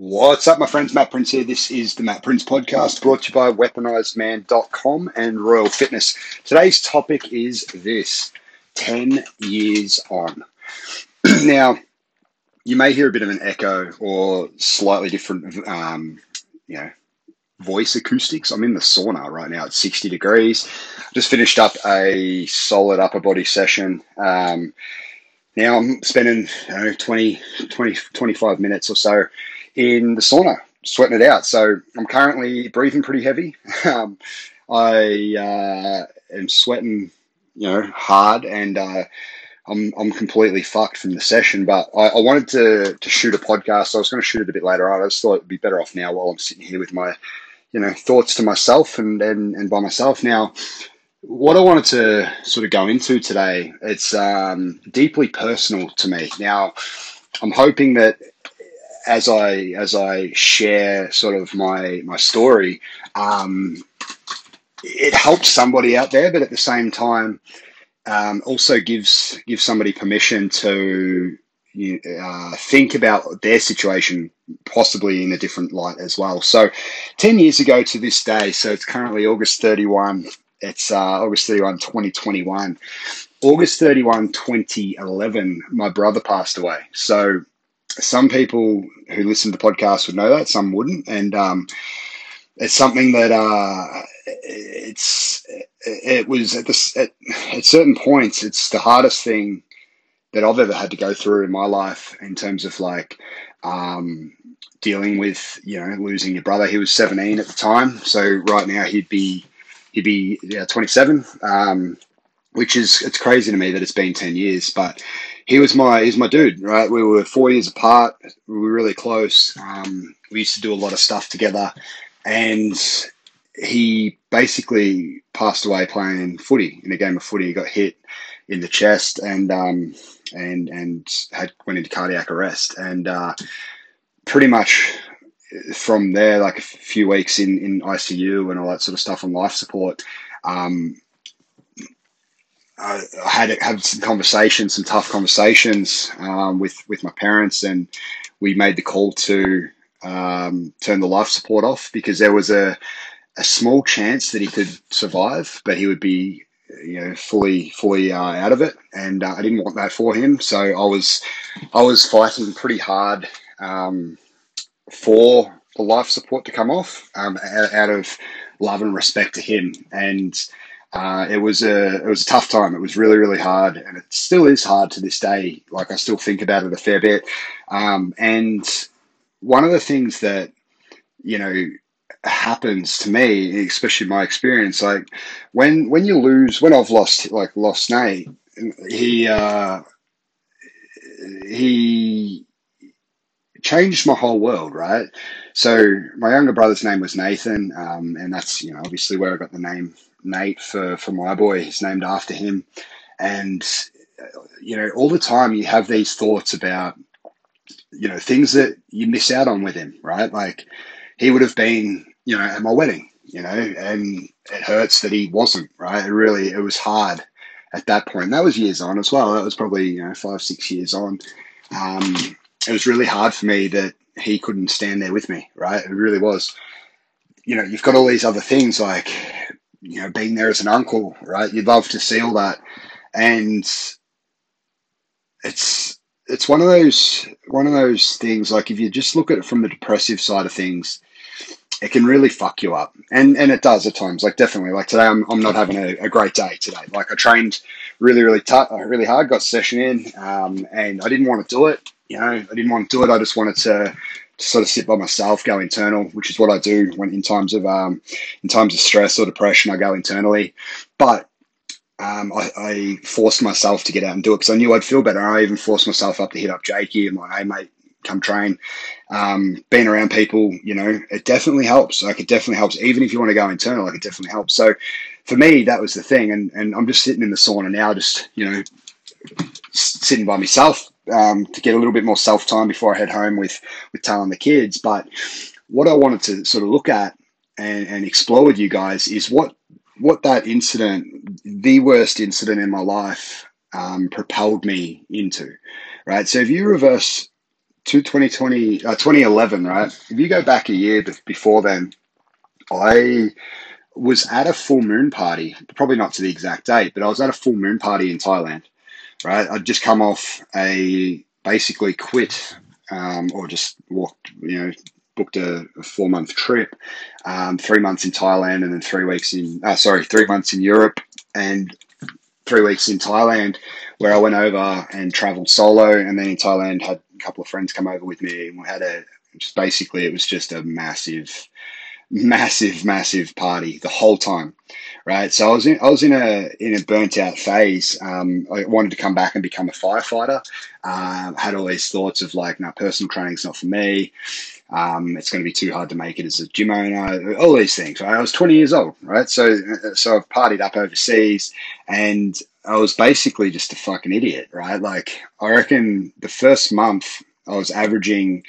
What's up, my friends? Matt Prince here. This is the Matt Prince podcast brought to you by weaponizedman.com and Royal Fitness. Today's topic is this 10 years on. now, you may hear a bit of an echo or slightly different, um, you know, voice acoustics. I'm in the sauna right now at 60 degrees. Just finished up a solid upper body session. Um, now I'm spending you know, 20, 20, 25 minutes or so in the sauna, sweating it out. So I'm currently breathing pretty heavy. Um, I uh, am sweating, you know, hard, and uh, I'm I'm completely fucked from the session. But I, I, wanted to to shoot a podcast. So I was going to shoot it a bit later on. I just thought it'd be better off now while I'm sitting here with my, you know, thoughts to myself and and, and by myself. Now, what I wanted to sort of go into today, it's um, deeply personal to me. Now, I'm hoping that as I as I share sort of my my story, um, it helps somebody out there, but at the same time, um, also gives gives somebody permission to uh, think about their situation possibly in a different light as well. So, 10 years ago to this day, so it's currently August 31, it's uh, August 31, 2021. August 31, 2011, my brother passed away. So, some people who listen to the podcast would know that, some wouldn't, and um, it's something that uh, it's it was at this at, at certain points it's the hardest thing that I've ever had to go through in my life in terms of like um, dealing with you know losing your brother. He was 17 at the time, so right now he'd be he'd be yeah, 27, um, which is it's crazy to me that it's been 10 years, but he was my he's my dude, right? We were four years apart. We were really close. Um, we used to do a lot of stuff together, and he basically passed away playing footy in a game of footy. He got hit in the chest and um, and and had went into cardiac arrest, and uh, pretty much from there, like a few weeks in in ICU and all that sort of stuff on life support. Um, I had had some conversations, some tough conversations um, with with my parents, and we made the call to um, turn the life support off because there was a a small chance that he could survive, but he would be you know fully fully uh, out of it, and uh, I didn't want that for him. So I was I was fighting pretty hard um, for the life support to come off um, out of love and respect to him, and uh, it was a it was a tough time. It was really really hard, and it still is hard to this day. Like I still think about it a fair bit. Um, and one of the things that you know happens to me, especially my experience, like when when you lose, when I've lost like lost Nate, he uh, he changed my whole world, right? So my younger brother's name was Nathan, um, and that's you know obviously where I got the name Nate for for my boy. He's named after him, and you know all the time you have these thoughts about you know things that you miss out on with him, right? Like he would have been you know at my wedding, you know, and it hurts that he wasn't, right? It really it was hard at that point. That was years on as well. That was probably you know five six years on. Um, it was really hard for me that he couldn't stand there with me, right? It really was. You know, you've got all these other things like you know, being there as an uncle, right? You'd love to see all that, and it's it's one of those one of those things. Like if you just look at it from the depressive side of things, it can really fuck you up, and and it does at times. Like definitely, like today, I'm I'm not having a, a great day today. Like I trained really really tough, really hard, got session in, um, and I didn't want to do it. You know, I didn't want to do it. I just wanted to sort of sit by myself, go internal, which is what I do when in times of um, in times of stress or depression, I go internally. But um, I, I, forced myself to get out and do it because I knew I'd feel better. I even forced myself up to hit up Jakey and like, hey mate, come train. Um, being around people, you know, it definitely helps. Like it definitely helps. Even if you want to go internal, like it definitely helps. So for me, that was the thing. And and I'm just sitting in the sauna now, just you know, sitting by myself um, to get a little bit more self time before I head home with with Tal and the kids. But what I wanted to sort of look at and, and explore with you guys is what what that incident, the worst incident in my life, um, propelled me into. Right. So if you reverse to 2020, uh, 2011, right? If you go back a year before then, I was at a full moon party, probably not to the exact date, but I was at a full moon party in Thailand, right? I'd just come off a basically quit um, or just walked, you know, booked a, a four month trip, um, three months in Thailand and then three weeks in, uh, sorry, three months in Europe and three weeks in Thailand where I went over and traveled solo. And then in Thailand, had a couple of friends come over with me and we had a, just basically, it was just a massive, massive, massive party the whole time, right? So I was in, I was in a in a burnt out phase. Um, I wanted to come back and become a firefighter. Uh, had all these thoughts of like, no, personal training's not for me. Um, it's going to be too hard to make it as a gym owner. All these things. Right? I was 20 years old, right? So so I've partied up overseas, and I was basically just a fucking idiot, right? Like I reckon the first month I was averaging.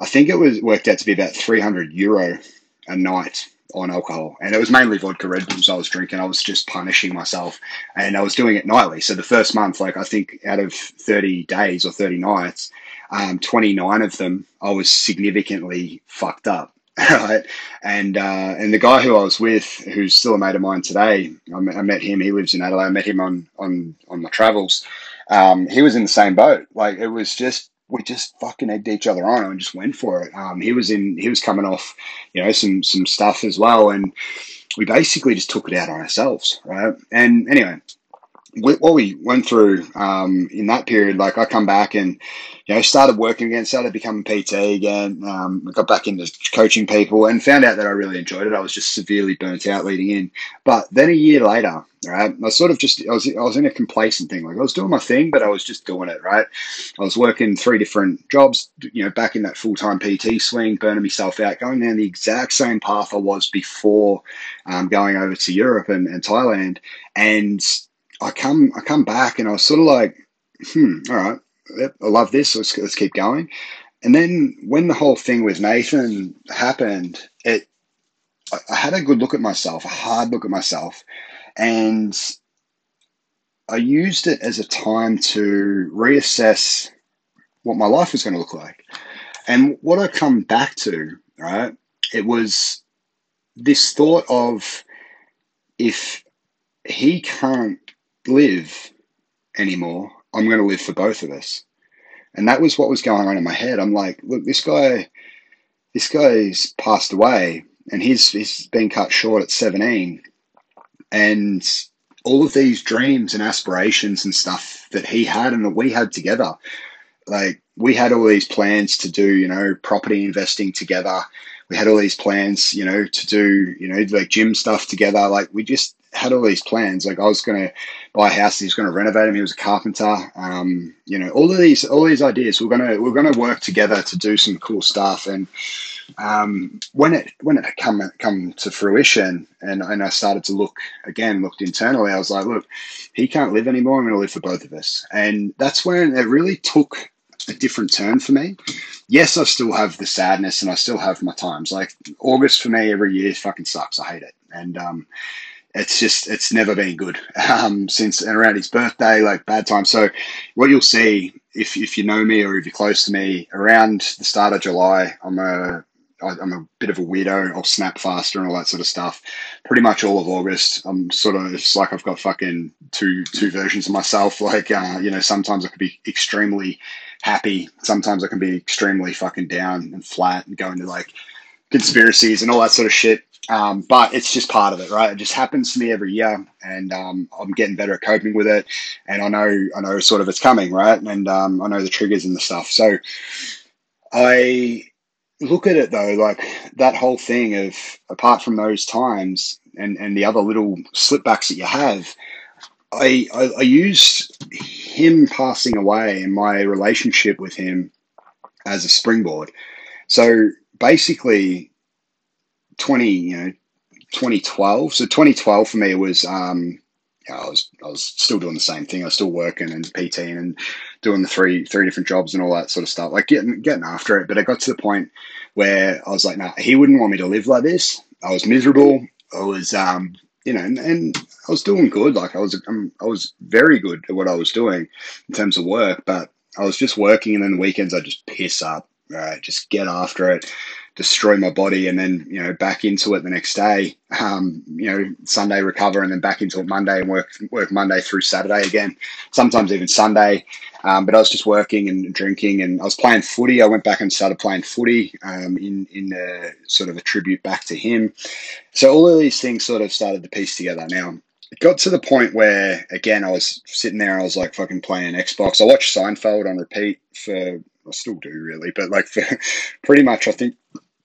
I think it was worked out to be about 300 euro a night on alcohol. And it was mainly vodka Red Bulls I was drinking. I was just punishing myself and I was doing it nightly. So the first month, like I think out of 30 days or 30 nights, um, 29 of them, I was significantly fucked up. Right. And, uh, and the guy who I was with, who's still a mate of mine today, I met him. He lives in Adelaide. I met him on, on, on my travels. Um, he was in the same boat. Like it was just we just fucking egged each other on and just went for it. Um, he was in, he was coming off, you know, some some stuff as well, and we basically just took it out on ourselves, right? And anyway, what we went through um, in that period, like I come back and you know started working again, started becoming PT again, um, got back into coaching people, and found out that I really enjoyed it. I was just severely burnt out leading in, but then a year later, right, I sort of just I was I was in a complacent thing, like I was doing my thing, but I was just doing it, right. I was working three different jobs, you know, back in that full time PT swing, burning myself out, going down the exact same path I was before um, going over to Europe and, and Thailand, and I come I come back and I was sort of like, hmm, all right, I love this. Let's let's keep going. And then when the whole thing with Nathan happened, it I, I had a good look at myself, a hard look at myself, and I used it as a time to reassess what my life was going to look like. And what I come back to, right, it was this thought of if he can't live anymore. I'm going to live for both of us. And that was what was going on in my head. I'm like, look, this guy, this guy's passed away and he's, he's been cut short at 17. And all of these dreams and aspirations and stuff that he had and that we had together, like we had all these plans to do, you know, property investing together. We had all these plans, you know, to do, you know, like gym stuff together. Like we just had all these plans. Like I was going to buy a house. He was going to renovate him. He was a carpenter. Um, you know, all of these, all these ideas. We're going to, we're going to work together to do some cool stuff. And um, when it, when it come, come to fruition and, and I started to look again, looked internally, I was like, look, he can't live anymore. I'm going to live for both of us. And that's when it really took a different turn for me. Yes, I still have the sadness and I still have my times. Like August for me every year fucking sucks. I hate it. And um, it's just it's never been good um, since around his birthday, like bad time. So what you'll see if if you know me or if you're close to me, around the start of July, I'm a I'm a bit of a weirdo. I'll snap faster and all that sort of stuff. Pretty much all of August, I'm sort of it's like I've got fucking two two versions of myself. Like uh, you know, sometimes I could be extremely happy, sometimes I can be extremely fucking down and flat and go into like conspiracies and all that sort of shit. Um, but it's just part of it, right? It just happens to me every year, and um, I'm getting better at coping with it. And I know, I know, sort of it's coming, right? And um, I know the triggers and the stuff. So I look at it though, like that whole thing of apart from those times and and the other little slipbacks that you have, I, I, I used him passing away and my relationship with him as a springboard. So basically 20, you know, 2012. So 2012 for me was, um, I was I was still doing the same thing. I was still working and PTing and doing the three three different jobs and all that sort of stuff. Like getting getting after it. But I got to the point where I was like, nah, he wouldn't want me to live like this. I was miserable. I was um, you know, and, and I was doing good. Like I was um, I was very good at what I was doing in terms of work, but I was just working, and then the weekends I just piss up, right? Just get after it, destroy my body, and then you know back into it the next day. Um, you know, Sunday recover, and then back into it Monday and work work Monday through Saturday again. Sometimes even Sunday. Um, but I was just working and drinking, and I was playing footy. I went back and started playing footy um, in in a, sort of a tribute back to him. So all of these things sort of started to piece together. Now it got to the point where again I was sitting there, I was like fucking playing Xbox. I watched Seinfeld on repeat for I still do really, but like for pretty much I think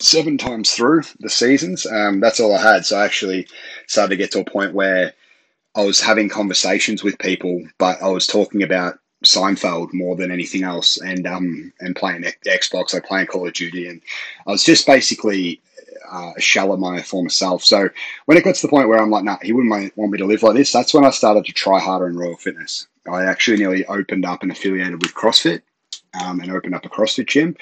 seven times through the seasons. Um, that's all I had. So I actually started to get to a point where I was having conversations with people, but I was talking about Seinfeld more than anything else, and um and playing Xbox, like playing Call of Duty, and I was just basically uh, a shell of my former self. So when it got to the point where I'm like, nah, he wouldn't want me to live like this. That's when I started to try harder in Royal Fitness. I actually nearly opened up and affiliated with CrossFit um, and opened up a CrossFit gym.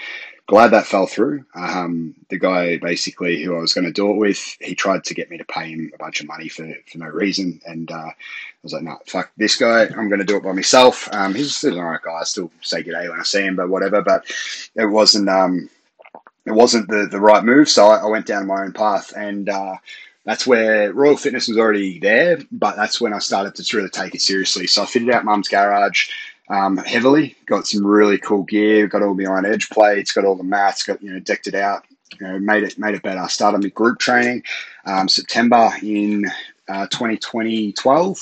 Glad that fell through. Um, the guy basically who I was going to do it with, he tried to get me to pay him a bunch of money for, for no reason. And uh, I was like, no, nah, fuck this guy. I'm going to do it by myself. Um, he's still an alright guy. I still say good day when I see him, but whatever. But it wasn't, um, it wasn't the, the right move. So I, I went down my own path. And uh, that's where Royal Fitness was already there, but that's when I started to really take it seriously. So I fitted out Mum's garage um, heavily. Got some really cool gear. Got all the iron edge plates. Got all the mats. Got you know decked it out. You know, made it made it better. Started my group training um, September in uh, 2020, 12,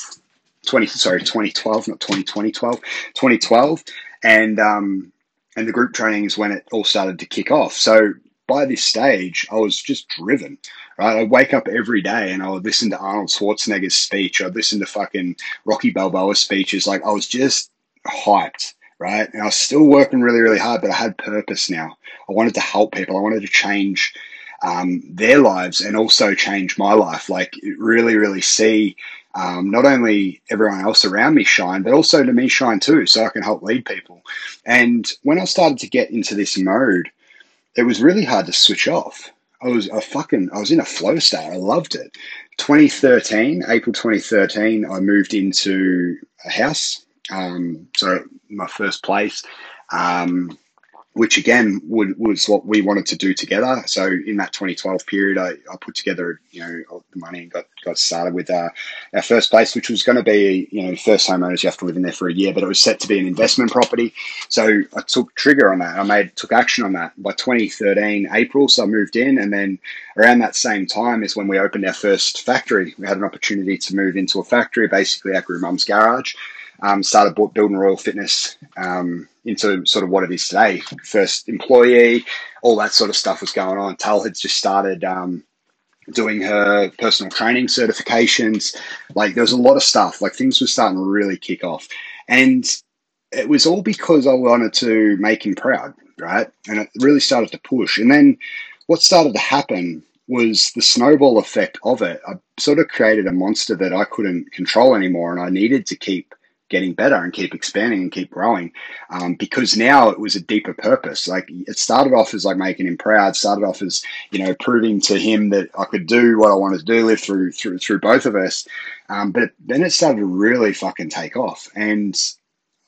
20 sorry 2012, not 2020, 12, 2012, and um, and the group training is when it all started to kick off. So by this stage, I was just driven. Right, I'd wake up every day and I would listen to Arnold Schwarzenegger's speech. I'd listen to fucking Rocky Balboa speeches. Like I was just hyped, right? And I was still working really, really hard, but I had purpose now. I wanted to help people. I wanted to change um, their lives and also change my life. Like really, really see um, not only everyone else around me shine, but also to me shine too, so I can help lead people. And when I started to get into this mode, it was really hard to switch off. I was a fucking, I was in a flow state. I loved it. 2013, April 2013, I moved into a house um, so my first place, um, which again would, was what we wanted to do together. So in that 2012 period, I, I put together you know the money and got got started with uh, our first place, which was going to be you know first homeowners. You have to live in there for a year, but it was set to be an investment property. So I took trigger on that. I made took action on that by 2013 April. So I moved in, and then around that same time is when we opened our first factory. We had an opportunity to move into a factory, basically our mum's garage um, started building Royal Fitness um, into sort of what it is today. First employee, all that sort of stuff was going on. Tal had just started um, doing her personal training certifications. Like there was a lot of stuff. Like things were starting to really kick off, and it was all because I wanted to make him proud, right? And it really started to push. And then what started to happen was the snowball effect of it. I sort of created a monster that I couldn't control anymore, and I needed to keep getting better and keep expanding and keep growing um, because now it was a deeper purpose like it started off as like making him proud started off as you know proving to him that i could do what i wanted to do live through through through both of us um, but then it started to really fucking take off and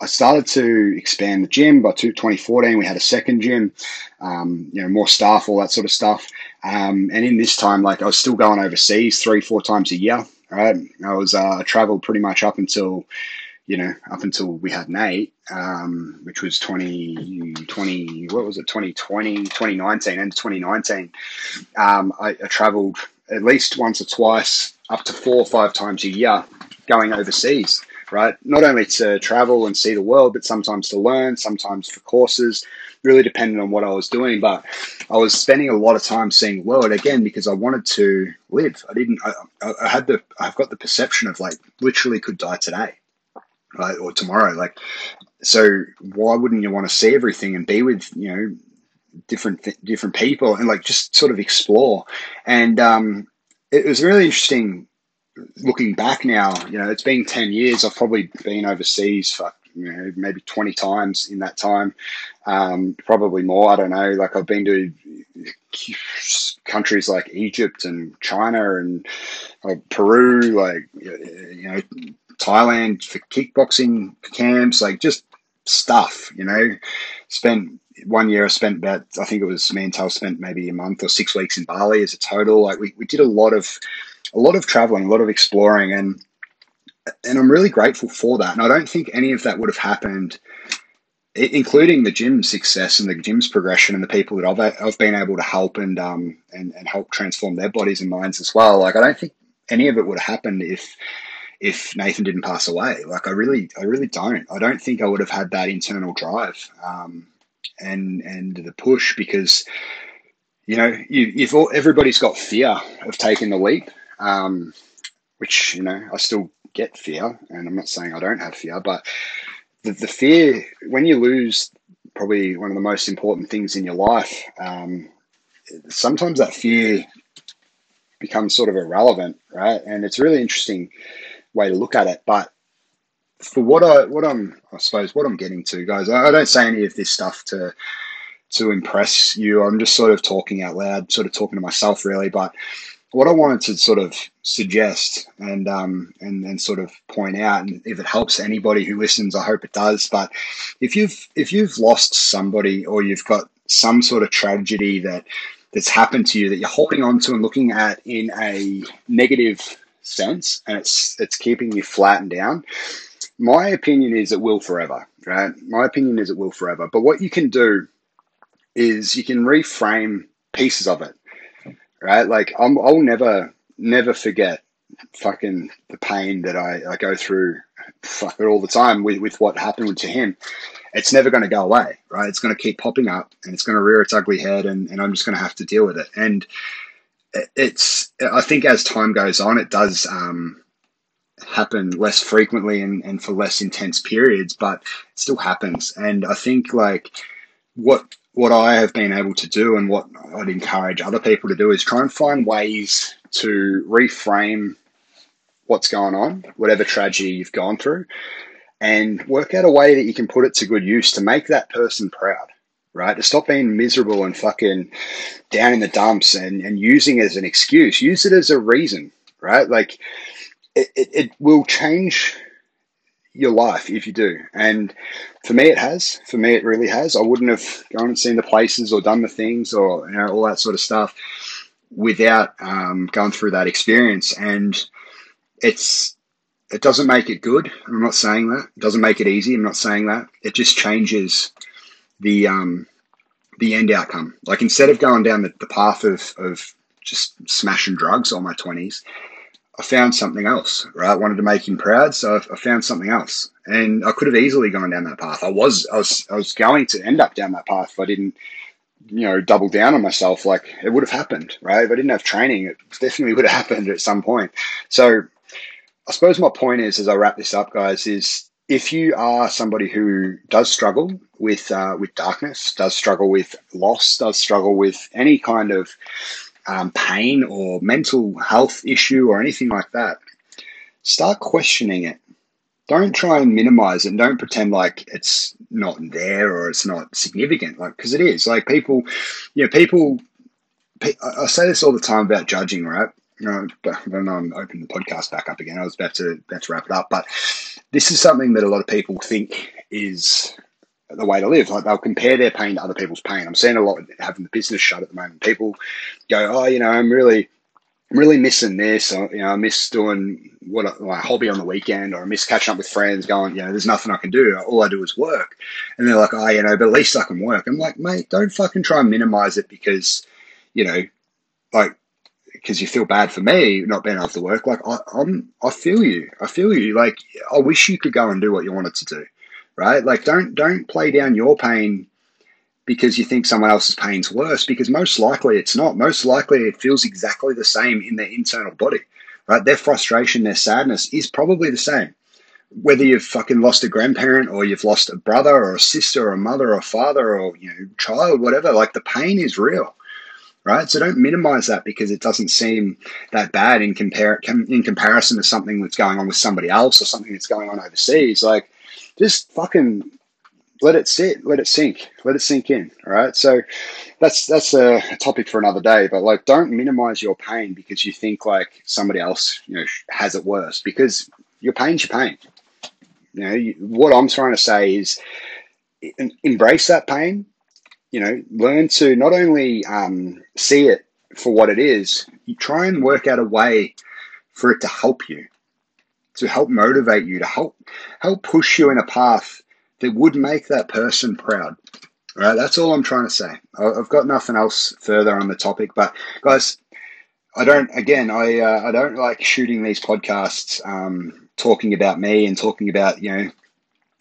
I started to expand the gym by 2014. We had a second gym, um, you know, more staff, all that sort of stuff. Um, and in this time, like I was still going overseas three, four times a year. Right, I was uh, I traveled pretty much up until you know, up until we had Nate, um, which was 2020, what was it, 2020, 2019, and 2019, um, I, I traveled at least once or twice, up to four or five times a year going overseas, right? Not only to travel and see the world, but sometimes to learn, sometimes for courses, really depending on what I was doing. But I was spending a lot of time seeing the world again because I wanted to live. I didn't, I, I had the, I've got the perception of like literally could die today right, or tomorrow. Like, so why wouldn't you want to see everything and be with you know different different people and like just sort of explore? And um, it was really interesting looking back now. You know, it's been ten years. I've probably been overseas for you know maybe 20 times in that time um, probably more i don't know like i've been to countries like egypt and china and peru like you know Thailand for kickboxing camps, like just stuff, you know, spent one year I spent about I think it was me and Tal spent maybe a month or six weeks in Bali as a total. Like we, we did a lot of a lot of traveling, a lot of exploring and and I'm really grateful for that. And I don't think any of that would have happened including the gym success and the gym's progression and the people that I've, I've been able to help and um and, and help transform their bodies and minds as well. Like I don't think any of it would have happened if if Nathan didn't pass away. Like I really I really don't. I don't think I would have had that internal drive um, and and the push because you know you, you've all, everybody's got fear of taking the leap, um, which you know I still get fear, and I'm not saying I don't have fear, but the, the fear when you lose probably one of the most important things in your life. Um, sometimes that fear becomes sort of irrelevant, right? And it's really interesting way to look at it. But for what I what I'm I suppose what I'm getting to, guys, I, I don't say any of this stuff to to impress you. I'm just sort of talking out loud, sort of talking to myself, really. But what I wanted to sort of suggest and um, and and sort of point out, and if it helps anybody who listens, I hope it does. But if you've if you've lost somebody or you've got some sort of tragedy that that's happened to you that you're holding on to and looking at in a negative sense, and it's it's keeping you flat and down. My opinion is it will forever, right? My opinion is it will forever. But what you can do is you can reframe pieces of it right? Like I'm, I'll never, never forget fucking the pain that I, I go through fuck it all the time with, with what happened to him. It's never going to go away, right? It's going to keep popping up and it's going to rear its ugly head and, and I'm just going to have to deal with it. And it's, I think as time goes on, it does, um, happen less frequently and, and for less intense periods, but it still happens. And I think like what what I have been able to do and what I'd encourage other people to do is try and find ways to reframe what's going on, whatever tragedy you've gone through, and work out a way that you can put it to good use to make that person proud, right? To stop being miserable and fucking down in the dumps and, and using it as an excuse. Use it as a reason, right? Like it, it, it will change your life if you do. And for me, it has. For me, it really has. I wouldn't have gone and seen the places or done the things or you know, all that sort of stuff without um, going through that experience. And it's it doesn't make it good. I'm not saying that. It doesn't make it easy. I'm not saying that. It just changes the um, the end outcome. Like instead of going down the, the path of of just smashing drugs all my twenties, I found something else, right? I wanted to make him proud, so I found something else, and I could have easily gone down that path. I was, I was, I was going to end up down that path if I didn't, you know, double down on myself. Like it would have happened, right? If I didn't have training, it definitely would have happened at some point. So, I suppose my point is, as I wrap this up, guys, is if you are somebody who does struggle with uh, with darkness, does struggle with loss, does struggle with any kind of um, pain or mental health issue or anything like that, start questioning it. Don't try and minimize it. Don't pretend like it's not there or it's not significant, like because it is. Like people, you know, people. I say this all the time about judging, right? You know, but then I'm opening the podcast back up again. I was about to about to wrap it up, but this is something that a lot of people think is the way to live. Like they'll compare their pain to other people's pain. I'm seeing a lot of having the business shut at the moment. People go, oh, you know, I'm really, I'm really missing this. Or, you know, I miss doing what my hobby on the weekend, or I miss catching up with friends. Going, you know, there's nothing I can do. All I do is work. And they're like, oh, you know, but at least I can work. I'm like, mate, don't fucking try and minimize it because, you know, like because you feel bad for me not being able to work. Like I, I'm, I feel you. I feel you. Like I wish you could go and do what you wanted to do right? Like don't don't play down your pain because you think someone else's pain's worse because most likely it's not. Most likely it feels exactly the same in their internal body. Right? Their frustration, their sadness is probably the same. Whether you've fucking lost a grandparent or you've lost a brother or a sister or a mother or a father or you know child, whatever, like the pain is real right? So don't minimize that because it doesn't seem that bad in compare in comparison to something that's going on with somebody else or something that's going on overseas. Like just fucking let it sit, let it sink, let it sink in. All right. So that's that's a topic for another day. But like, don't minimize your pain because you think like somebody else, you know, has it worse. Because your pain's your pain. You know, you, what I'm trying to say is, embrace that pain. You know, learn to not only um, see it for what it is, you try and work out a way for it to help you, to help motivate you, to help help push you in a path that would make that person proud. All right, that's all I'm trying to say. I've got nothing else further on the topic, but guys, I don't. Again, I uh, I don't like shooting these podcasts, um, talking about me and talking about you know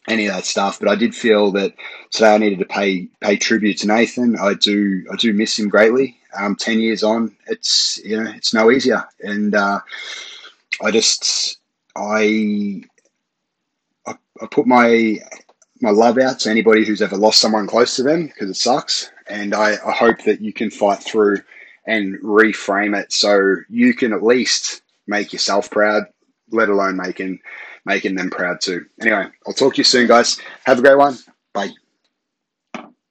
any of that stuff. But I did feel that today I needed to pay pay tribute to Nathan. I do I do miss him greatly. Um, Ten years on, it's you know it's no easier, and uh, I just I, I I put my my love out to anybody who's ever lost someone close to them because it sucks. And I, I hope that you can fight through and reframe it so you can at least make yourself proud, let alone making making them proud too. Anyway, I'll talk to you soon, guys. Have a great one. Bye.